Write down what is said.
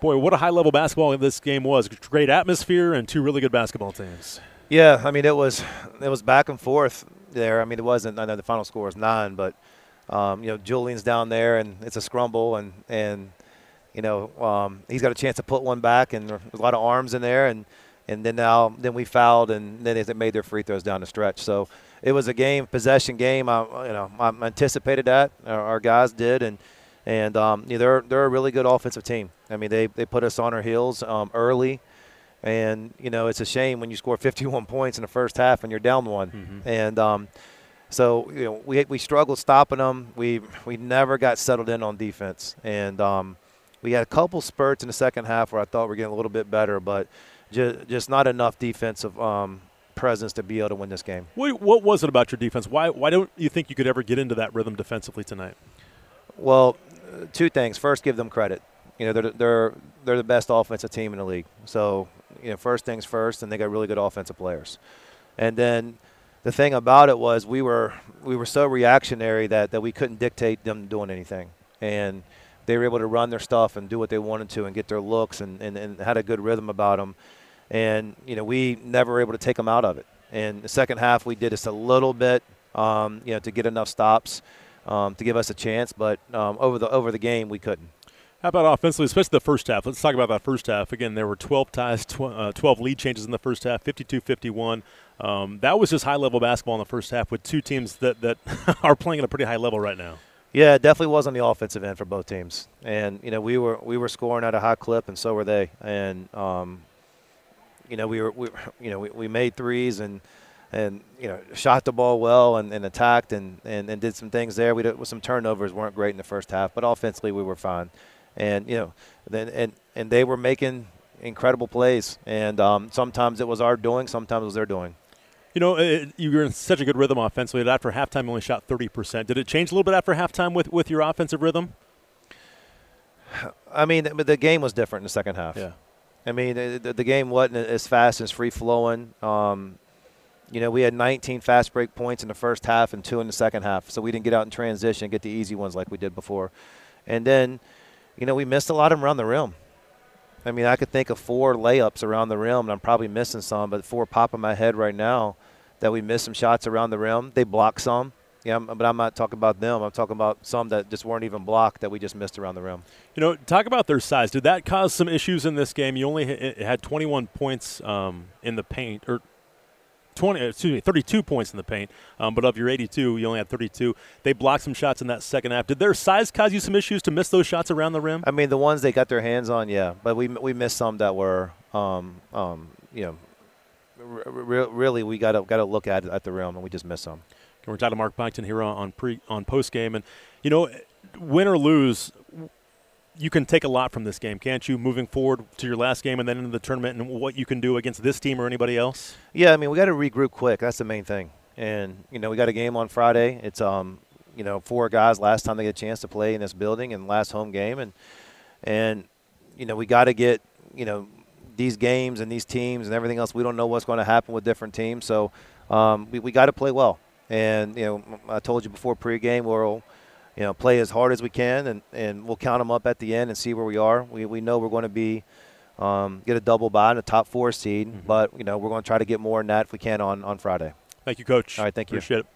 Boy, what a high level basketball this game was. Great atmosphere and two really good basketball teams. Yeah, I mean it was it was back and forth there. I mean it wasn't. I know the final score was nine, but um, you know Julian's down there and it's a scramble and and you know um, he's got a chance to put one back and there's a lot of arms in there and and then now then we fouled and then they made their free throws down the stretch. So it was a game possession game. I you know I anticipated that our, our guys did and and um, you know, they're they're a really good offensive team. I mean, they they put us on our heels um, early, and you know it's a shame when you score 51 points in the first half and you're down one, mm-hmm. and um, so you know we we struggled stopping them. We we never got settled in on defense, and um, we had a couple spurts in the second half where I thought we are getting a little bit better, but just just not enough defensive um, presence to be able to win this game. What, what was it about your defense? Why why don't you think you could ever get into that rhythm defensively tonight? Well, two things. First, give them credit. You know, they're they're they're the best offensive team in the league. So, you know, first things first, and they got really good offensive players. And then the thing about it was we were we were so reactionary that that we couldn't dictate them doing anything. And they were able to run their stuff and do what they wanted to and get their looks and, and, and had a good rhythm about them. And, you know, we never were able to take them out of it. And the second half, we did just a little bit, um, you know, to get enough stops um, to give us a chance. But um, over the over the game, we couldn't. How about offensively, especially the first half? Let's talk about that first half. Again, there were 12 ties, tw- uh, 12 lead changes in the first half, 52 51. Um, that was just high level basketball in the first half with two teams that, that are playing at a pretty high level right now. Yeah, it definitely was on the offensive end for both teams, and you know we were we were scoring at a high clip, and so were they. And um, you know we were we, you know we, we made threes and and you know shot the ball well and, and attacked and, and, and did some things there. We did, with some turnovers weren't great in the first half, but offensively we were fine. And you know, then and and they were making incredible plays. And um, sometimes it was our doing, sometimes it was their doing. You know, it, you were in such a good rhythm offensively. That after halftime, you only shot 30%. Did it change a little bit after halftime with, with your offensive rhythm? I mean, the game was different in the second half. Yeah. I mean, the, the game wasn't as fast as free flowing. Um, you know, we had 19 fast break points in the first half and two in the second half. So we didn't get out in transition get the easy ones like we did before. And then, you know, we missed a lot of them around the rim. I mean, I could think of four layups around the rim, and I'm probably missing some, but four pop in my head right now that we missed some shots around the rim. They blocked some. Yeah, but I'm not talking about them. I'm talking about some that just weren't even blocked that we just missed around the rim. You know, talk about their size. Did that cause some issues in this game? You only had 21 points um, in the paint, or 20, excuse me, 32 points in the paint. Um, but of your 82, you only had 32. They blocked some shots in that second half. Did their size cause you some issues to miss those shots around the rim? I mean, the ones they got their hands on, yeah. But we we missed some that were, um, um, you know, re- really we got to got to look at at the rim, and we just missed some. we're talking to Mark Byington here on, on pre on post game, and you know, win or lose, you can take a lot from this game, can't you? Moving forward to your last game and then into the tournament, and what you can do against this team or anybody else. Yeah, I mean, we got to regroup quick. That's the main thing. And you know, we got a game on Friday. It's um, you know, four guys last time they get a chance to play in this building and last home game, and and you know, we got to get you know these games and these teams and everything else. We don't know what's going to happen with different teams, so um, we we got to play well. And you know, I told you before pregame, we'll you know, play as hard as we can, and, and we'll count them up at the end and see where we are. We, we know we're going to be um, get a double bye in a top four seed, mm-hmm. but you know we're going to try to get more than that if we can on on Friday. Thank you, Coach. All right, thank you. Appreciate it.